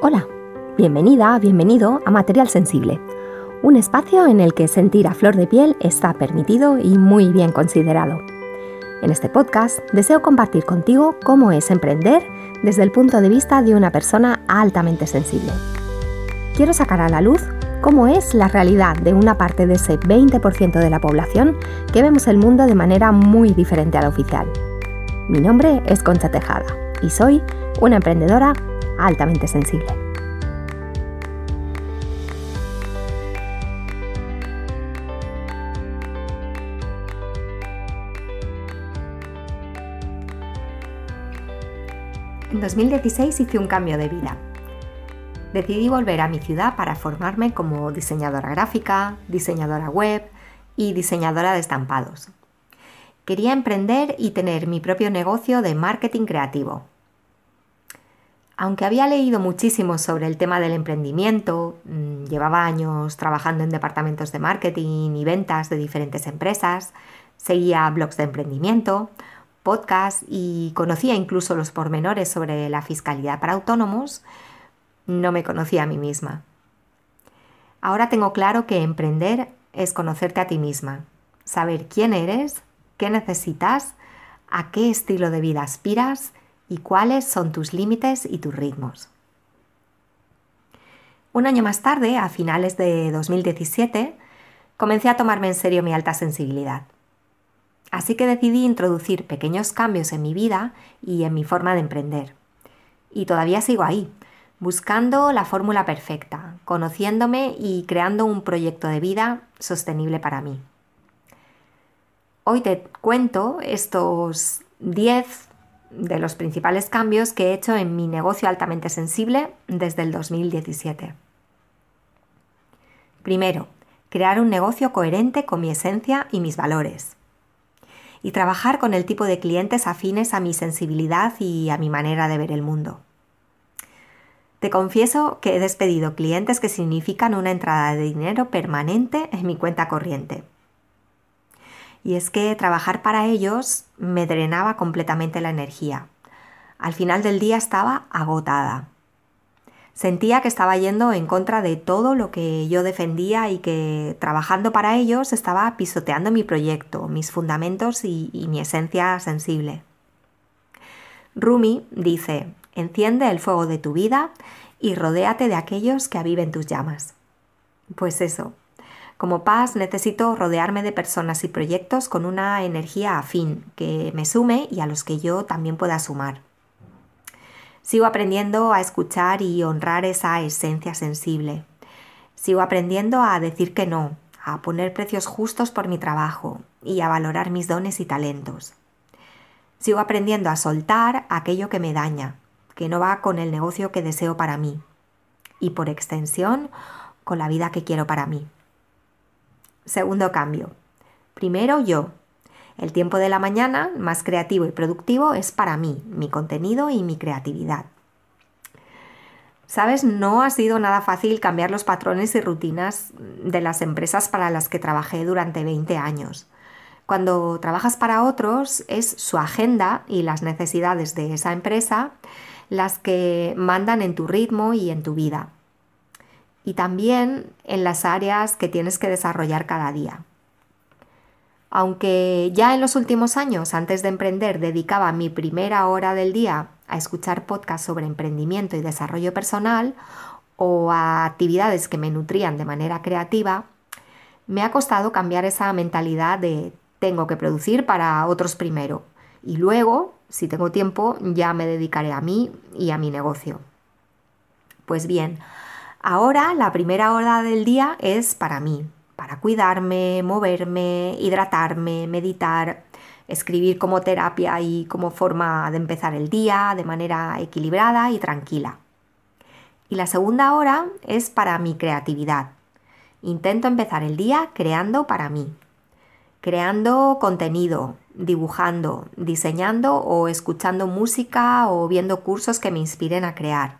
Hola, bienvenida, bienvenido a Material Sensible, un espacio en el que sentir a flor de piel está permitido y muy bien considerado. En este podcast deseo compartir contigo cómo es emprender desde el punto de vista de una persona altamente sensible. Quiero sacar a la luz cómo es la realidad de una parte de ese 20% de la población que vemos el mundo de manera muy diferente a la oficial. Mi nombre es Concha Tejada y soy una emprendedora altamente sensible. En 2016 hice un cambio de vida. Decidí volver a mi ciudad para formarme como diseñadora gráfica, diseñadora web y diseñadora de estampados. Quería emprender y tener mi propio negocio de marketing creativo, aunque había leído muchísimo sobre el tema del emprendimiento, mm, llevaba años trabajando en departamentos de marketing y ventas de diferentes empresas, seguía blogs de emprendimiento, podcasts y conocía incluso los pormenores sobre la fiscalidad para autónomos, no me conocía a mí misma. Ahora tengo claro que emprender es conocerte a ti misma, saber quién eres, qué necesitas, a qué estilo de vida aspiras y cuáles son tus límites y tus ritmos. Un año más tarde, a finales de 2017, comencé a tomarme en serio mi alta sensibilidad. Así que decidí introducir pequeños cambios en mi vida y en mi forma de emprender. Y todavía sigo ahí, buscando la fórmula perfecta, conociéndome y creando un proyecto de vida sostenible para mí. Hoy te cuento estos 10 de los principales cambios que he hecho en mi negocio altamente sensible desde el 2017. Primero, crear un negocio coherente con mi esencia y mis valores. Y trabajar con el tipo de clientes afines a mi sensibilidad y a mi manera de ver el mundo. Te confieso que he despedido clientes que significan una entrada de dinero permanente en mi cuenta corriente y es que trabajar para ellos me drenaba completamente la energía. Al final del día estaba agotada. Sentía que estaba yendo en contra de todo lo que yo defendía y que trabajando para ellos estaba pisoteando mi proyecto, mis fundamentos y, y mi esencia sensible. Rumi dice, enciende el fuego de tu vida y rodéate de aquellos que aviven tus llamas. Pues eso, como paz necesito rodearme de personas y proyectos con una energía afín, que me sume y a los que yo también pueda sumar. Sigo aprendiendo a escuchar y honrar esa esencia sensible. Sigo aprendiendo a decir que no, a poner precios justos por mi trabajo y a valorar mis dones y talentos. Sigo aprendiendo a soltar aquello que me daña, que no va con el negocio que deseo para mí y por extensión con la vida que quiero para mí. Segundo cambio. Primero yo. El tiempo de la mañana, más creativo y productivo, es para mí, mi contenido y mi creatividad. Sabes, no ha sido nada fácil cambiar los patrones y rutinas de las empresas para las que trabajé durante 20 años. Cuando trabajas para otros es su agenda y las necesidades de esa empresa las que mandan en tu ritmo y en tu vida y también en las áreas que tienes que desarrollar cada día. Aunque ya en los últimos años, antes de emprender, dedicaba mi primera hora del día a escuchar podcasts sobre emprendimiento y desarrollo personal o a actividades que me nutrían de manera creativa, me ha costado cambiar esa mentalidad de tengo que producir para otros primero y luego, si tengo tiempo, ya me dedicaré a mí y a mi negocio. Pues bien, Ahora la primera hora del día es para mí, para cuidarme, moverme, hidratarme, meditar, escribir como terapia y como forma de empezar el día de manera equilibrada y tranquila. Y la segunda hora es para mi creatividad. Intento empezar el día creando para mí, creando contenido, dibujando, diseñando o escuchando música o viendo cursos que me inspiren a crear.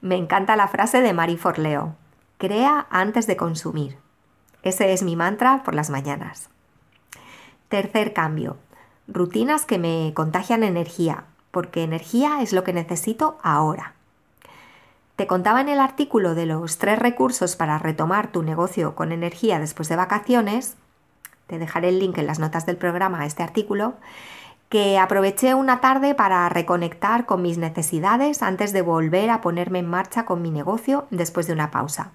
Me encanta la frase de Marie Forleo, crea antes de consumir. Ese es mi mantra por las mañanas. Tercer cambio, rutinas que me contagian energía, porque energía es lo que necesito ahora. Te contaba en el artículo de los tres recursos para retomar tu negocio con energía después de vacaciones, te dejaré el link en las notas del programa a este artículo, que aproveché una tarde para reconectar con mis necesidades antes de volver a ponerme en marcha con mi negocio después de una pausa.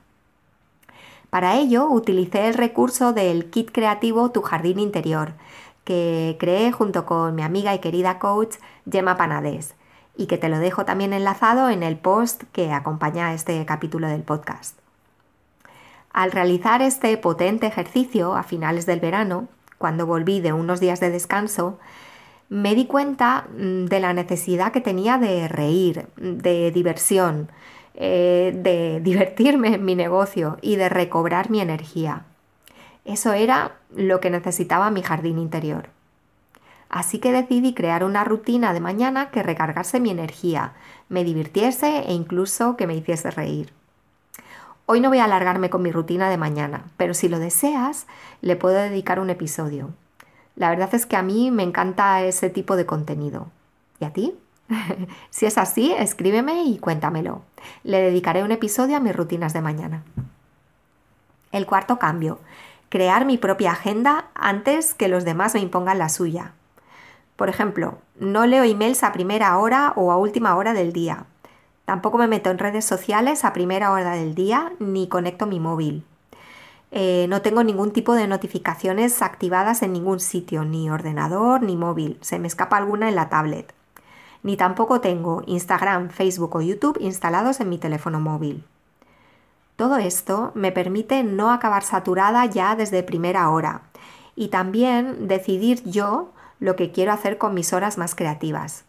Para ello utilicé el recurso del kit creativo Tu Jardín Interior, que creé junto con mi amiga y querida coach Gemma Panadés y que te lo dejo también enlazado en el post que acompaña este capítulo del podcast. Al realizar este potente ejercicio a finales del verano, cuando volví de unos días de descanso, me di cuenta mm, de la necesidad que tenía de reír, de diversión, eh, de divertirme en mi negocio y de recobrar mi energía. Eso era lo que necesitaba mi jardín interior. Así que decidí crear una rutina de mañana que recargase mi energía, me divirtiese e incluso que me hiciese reír. Hoy no voy a alargarme con mi rutina de mañana, pero si lo deseas, le puedo dedicar un episodio. La verdad es que a mí me encanta ese tipo de contenido. ¿Y a ti? si es así, escríbeme y cuéntamelo. Le dedicaré un episodio a mis rutinas de mañana. El cuarto cambio. Crear mi propia agenda antes que los demás me impongan la suya. Por ejemplo, no leo emails a primera hora o a última hora del día. Tampoco me meto en redes sociales a primera hora del día ni conecto mi móvil. Eh, no tengo ningún tipo de notificaciones activadas en ningún sitio, ni ordenador ni móvil. Se me escapa alguna en la tablet. Ni tampoco tengo Instagram, Facebook o YouTube instalados en mi teléfono móvil. Todo esto me permite no acabar saturada ya desde primera hora y también decidir yo lo que quiero hacer con mis horas más creativas,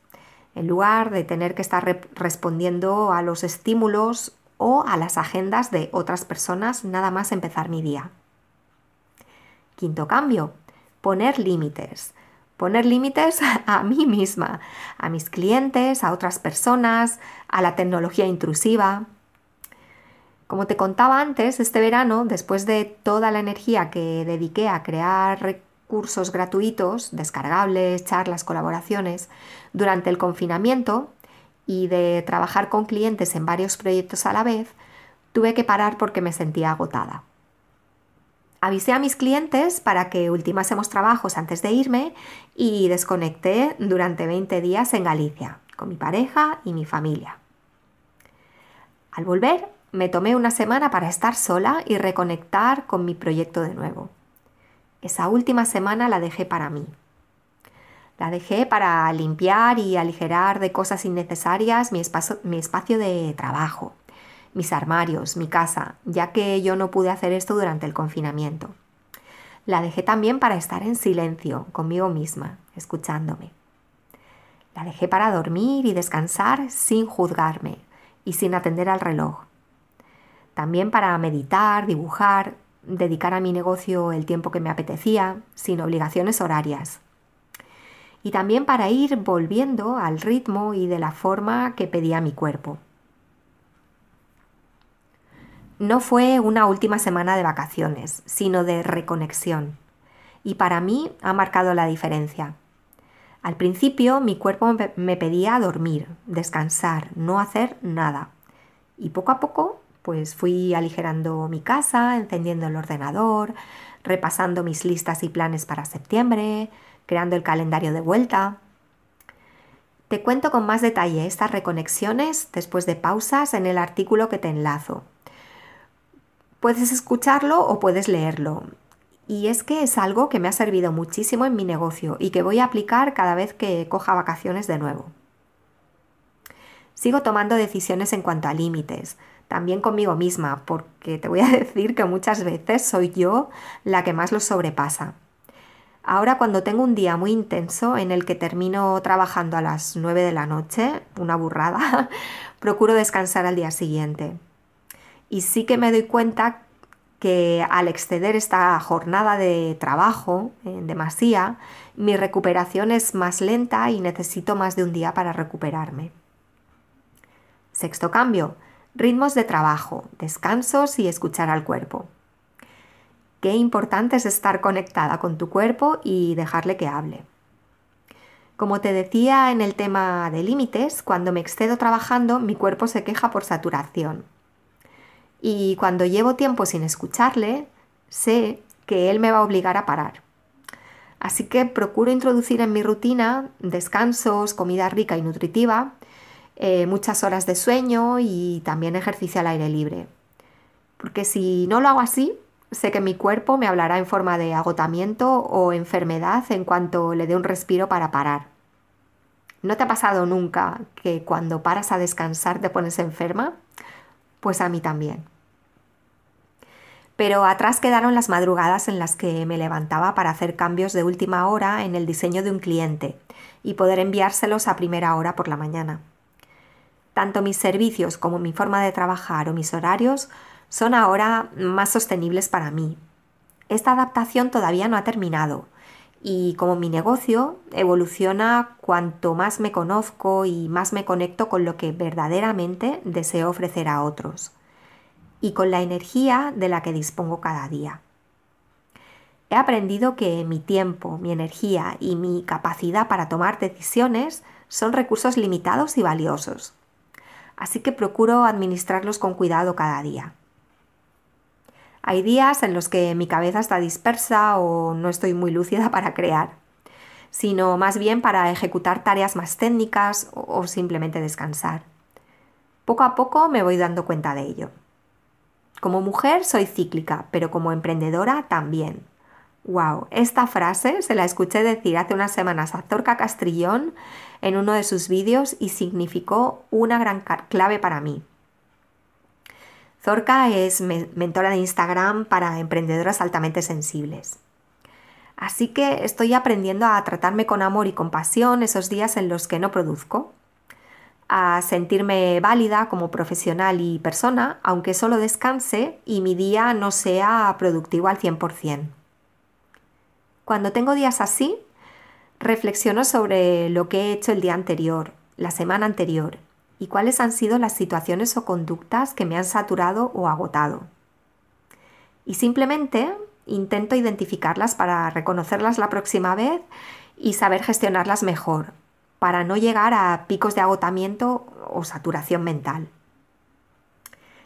en lugar de tener que estar respondiendo a los estímulos o a las agendas de otras personas nada más empezar mi día. Quinto cambio, poner límites. Poner límites a mí misma, a mis clientes, a otras personas, a la tecnología intrusiva. Como te contaba antes, este verano, después de toda la energía que dediqué a crear cursos gratuitos, descargables, charlas, colaboraciones, durante el confinamiento y de trabajar con clientes en varios proyectos a la vez, tuve que parar porque me sentía agotada. Avisé a mis clientes para que ultimásemos trabajos antes de irme y desconecté durante 20 días en Galicia, con mi pareja y mi familia. Al volver, me tomé una semana para estar sola y reconectar con mi proyecto de nuevo. Esa última semana la dejé para mí. La dejé para limpiar y aligerar de cosas innecesarias mi espacio, de trabajo, mis armarios, mi casa, ya que yo no pude hacer esto durante el confinamiento. La dejé también para estar en silencio conmigo misma, escuchándome. La dejé para dormir y descansar sin juzgarme y sin atender al reloj. También para meditar, dibujar, dedicar a mi negocio el tiempo que me apetecía, sin obligaciones horarias. Y también para ir volviendo al ritmo y de la forma que pedía mi cuerpo. No fue una última semana de vacaciones, sino de reconexión. Y para mí ha marcado la diferencia. Al principio mi cuerpo me pedía dormir, descansar, no hacer nada. Y poco a poco pues fui aligerando mi casa, encendiendo el ordenador, repasando mis listas y planes para septiembre, creando el calendario de vuelta. Te cuento con más detalle estas reconexiones después de pausas en el artículo que te enlazo. Puedes escucharlo o puedes leerlo. Y es que es algo que me ha servido muchísimo en mi negocio y que voy a aplicar cada vez que coja vacaciones de nuevo. Sigo tomando decisiones en cuanto a límites, también conmigo misma, porque te voy a decir que muchas veces soy yo la que más los sobrepasa. Ahora cuando tengo un día muy intenso en el que termino trabajando a las 9 de la noche, una burrada, procuro descansar al día siguiente. Y sí que me doy cuenta que al exceder esta jornada de trabajo en demasía, mi recuperación es más lenta y necesito más de un día para recuperarme. Sexto cambio, ritmos de trabajo, descansos y escuchar al cuerpo. Qué importante es estar conectada con tu cuerpo y dejarle que hable. Como te decía en el tema de límites, cuando me excedo trabajando mi cuerpo se queja por saturación. Y cuando llevo tiempo sin escucharle, sé que él me va a obligar a parar. Así que procuro introducir en mi rutina descansos, comida rica y nutritiva, eh, muchas horas de sueño y también ejercicio al aire libre. Porque si no lo hago así, sé que mi cuerpo me hablará en forma de agotamiento o enfermedad en cuanto le dé un respiro para parar. ¿No te ha pasado nunca que cuando paras a descansar te pones enferma? Pues a mí también. Pero atrás quedaron las madrugadas en las que me levantaba para hacer cambios de última hora en el diseño de un cliente y poder enviárselos a primera hora por la mañana. Tanto mis servicios como mi forma de trabajar o mis horarios son ahora más sostenibles para mí. Esta adaptación todavía no ha terminado y como mi negocio evoluciona cuanto más me conozco y más me conecto con lo que verdaderamente deseo ofrecer a otros y con la energía de la que dispongo cada día. He aprendido que mi tiempo, mi energía y mi capacidad para tomar decisiones son recursos limitados y valiosos. Así que procuro administrarlos con cuidado cada día. Hay días en los que mi cabeza está dispersa o no estoy muy lúcida para crear, sino más bien para ejecutar tareas más técnicas o simplemente descansar. Poco a poco me voy dando cuenta de ello. Como mujer soy cíclica, pero como emprendedora también. ¡Wow! Esta frase se la escuché decir hace unas semanas a Zorca Castrillón en uno de sus vídeos y significó una gran clave para mí. Zorca es mentora de Instagram para emprendedoras altamente sensibles. Así que estoy aprendiendo a tratarme con amor y compasión esos días en los que no produzco, a sentirme válida como profesional y persona, aunque solo descanse y mi día no sea productivo al 100%. Cuando tengo días así, reflexiono sobre lo que he hecho el día anterior, la semana anterior, y cuáles han sido las situaciones o conductas que me han saturado o agotado. Y simplemente intento identificarlas para reconocerlas la próxima vez y saber gestionarlas mejor, para no llegar a picos de agotamiento o saturación mental.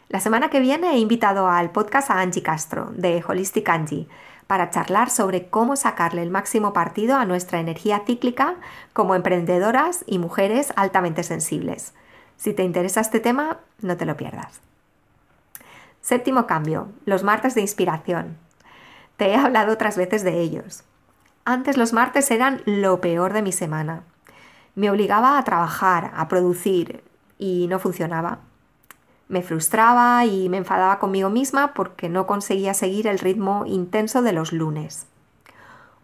La semana que viene he invitado al podcast a Angie Castro, de Holistic Angie, para charlar sobre cómo sacarle el máximo partido a nuestra energía cíclica como emprendedoras y mujeres altamente sensibles. Si te interesa este tema, no te lo pierdas. Séptimo cambio, los martes de inspiración. Te he hablado otras veces de ellos. Antes los martes eran lo peor de mi semana. Me obligaba a trabajar, a producir, y no funcionaba. Me frustraba y me enfadaba conmigo misma porque no conseguía seguir el ritmo intenso de los lunes.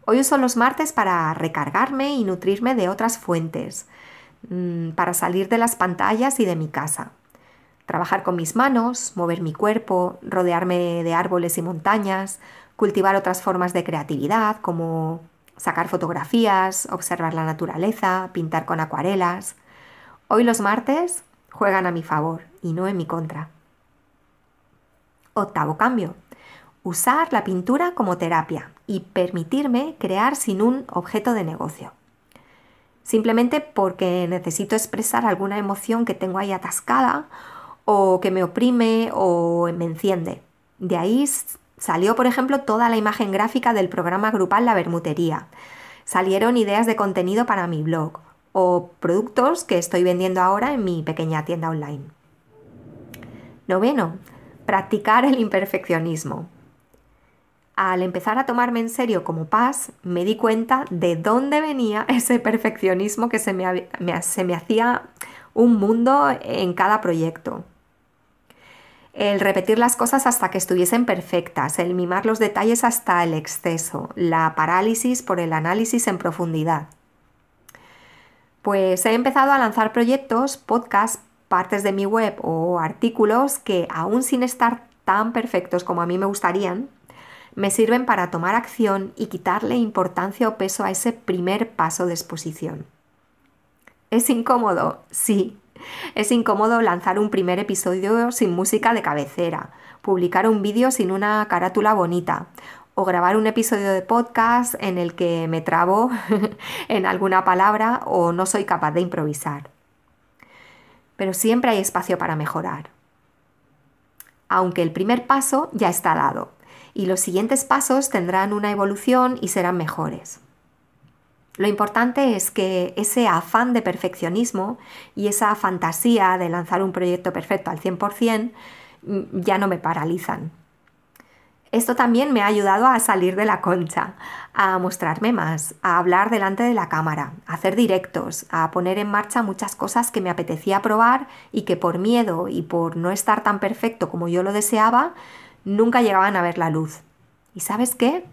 Hoy uso los martes para recargarme y nutrirme de otras fuentes, Mm, para salir de las pantallas y de mi casa. Trabajar con mis manos, mover mi cuerpo, rodearme de árboles y montañas, cultivar otras formas de creatividad como sacar fotografías, observar la naturaleza, pintar con acuarelas. Hoy los martes juegan a mi favor y no en mi contra. Octavo cambio. Usar la pintura como terapia y permitirme crear sin un objeto de negocio simplemente porque necesito expresar alguna emoción que tengo ahí atascada o que me oprime o me enciende. De ahí salió, por ejemplo, toda la imagen gráfica del programa grupal La Bermutería. Salieron ideas de contenido para mi blog o productos que estoy vendiendo ahora en mi pequeña tienda online. Noveno, practicar el imperfeccionismo al empezar a tomarme en serio como paz, me di cuenta de dónde venía ese perfeccionismo que se me, se me hacía un mundo en cada proyecto. El repetir las cosas hasta que estuviesen perfectas, el mimar los detalles hasta el exceso, la parálisis por el análisis en profundidad. Pues he empezado a lanzar proyectos, podcasts, partes de mi web o artículos que aún sin estar tan perfectos como a mí me gustarían, me sirven para tomar acción y quitarle importancia o peso a ese primer paso de exposición. ¿Es incómodo? Sí. Es incómodo lanzar un primer episodio sin música de cabecera, publicar un vídeo sin una carátula bonita o grabar un episodio de podcast en el que me trabo en alguna palabra o no soy capaz de improvisar. Pero siempre hay espacio para mejorar. Aunque el primer paso ya está dado y los siguientes pasos tendrán una evolución y serán mejores. Lo importante es que ese afán de perfeccionismo y esa fantasía de lanzar un proyecto perfecto al 100% mm, ya no me paralizan. Esto también me ha ayudado a salir de la concha, a mostrarme más, a hablar delante de la cámara, a hacer directos, a poner en marcha muchas cosas que me apetecía probar y que por miedo y por no estar tan perfecto como yo lo deseaba, nunca llegaban a ver la luz. ¿Y sabes qué?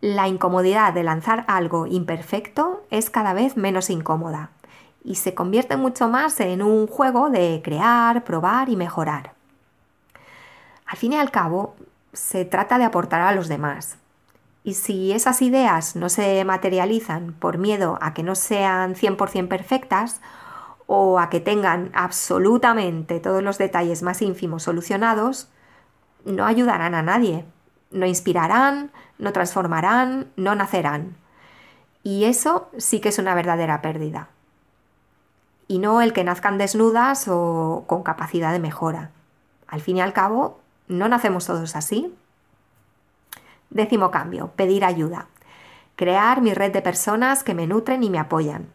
La incomodidad de lanzar algo imperfecto es cada vez menos incómoda y se convierte mucho más en un juego de crear, probar y mejorar. Al fin y al cabo, se trata de aportar a los demás. Y si esas ideas no se materializan por miedo a que no sean 100% perfectas o a que tengan absolutamente todos los detalles más ínfimos solucionados, no ayudarán a nadie, no inspirarán, no transformarán, no nacerán. Y eso sí que es una verdadera pérdida. Y no el que nazcan desnudas o con capacidad de mejora. Al fin y al cabo, ¿no nacemos todos así? Décimo cambio, pedir ayuda. Crear mi red de personas que me nutren y me apoyan.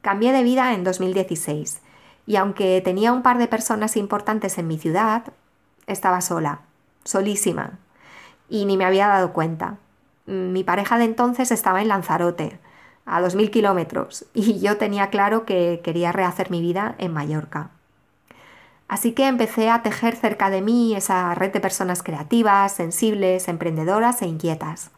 Cambié de vida en 2016 y aunque tenía un par de personas importantes en mi ciudad, estaba sola, solísima, y ni me había dado cuenta. Mi pareja de entonces estaba en Lanzarote, a 2.000 kilómetros, y yo tenía claro que quería rehacer mi vida en Mallorca. Así que empecé a tejer cerca de mí esa red de personas creativas, sensibles, emprendedoras e inquietas.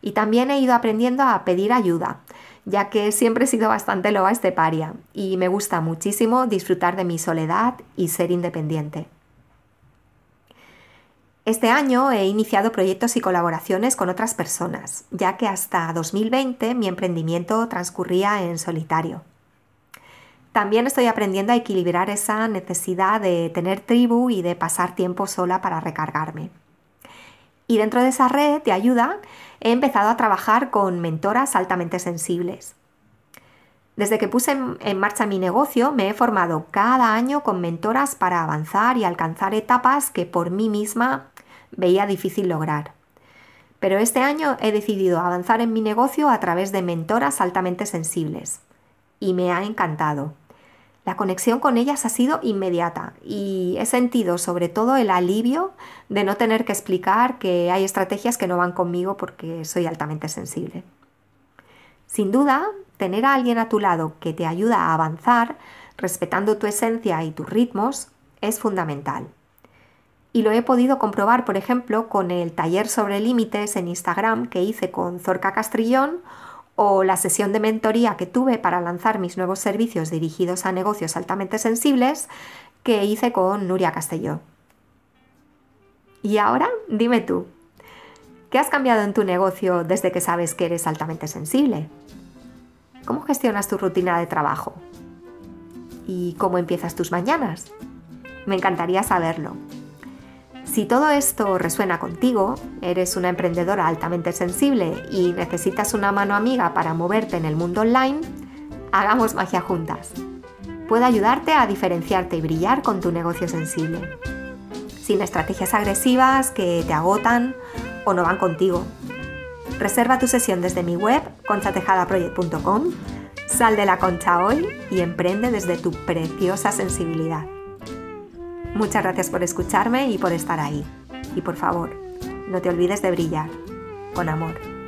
Y también he ido aprendiendo a pedir ayuda, ya que siempre he sido bastante loba esteparia y me gusta muchísimo disfrutar de mi soledad y ser independiente. Este año he iniciado proyectos y colaboraciones con otras personas, ya que hasta 2020 mi emprendimiento transcurría en solitario. También estoy aprendiendo a equilibrar esa necesidad de tener tribu y de pasar tiempo sola para recargarme. Y dentro de esa red de ayuda he empezado a trabajar con mentoras altamente sensibles. Desde que puse en, marcha mi negocio me he formado cada año con mentoras para avanzar y alcanzar etapas que por mí misma veía difícil lograr. Pero este año he decidido avanzar en mi negocio a través de mentoras altamente sensibles. Y me ha encantado. La conexión con ellas ha sido inmediata y he sentido sobre todo el alivio de no tener que explicar que hay estrategias que no van conmigo porque soy altamente sensible. Sin duda, tener a alguien a tu lado que te ayuda a avanzar, respetando tu esencia y tus ritmos, es fundamental y lo he podido comprobar, por ejemplo, con el taller sobre límites en Instagram que hice con Zorca Castrillón o la sesión de mentoría que tuve para lanzar mis nuevos servicios dirigidos a negocios altamente sensibles que hice con Nuria Castelló. Y ahora, dime tú, ¿qué has cambiado en tu negocio desde que sabes que eres altamente sensible? ¿Cómo gestionas tu rutina de trabajo? ¿Y cómo empiezas tus mañanas? Me encantaría saberlo. Si todo esto resuena contigo, eres una emprendedora altamente sensible y necesitas una mano amiga para moverte en el mundo online, hagamos magia juntas. Puedo ayudarte a diferenciarte y brillar con tu negocio sensible. Sin estrategias agresivas que te agotan o no van contigo. Reserva tu sesión desde mi web conchatejadaproject.com, sal de la concha hoy y emprende desde tu preciosa sensibilidad. Muchas gracias por escucharme y por estar ahí. Y por favor, no te olvides de brillar. Con amor.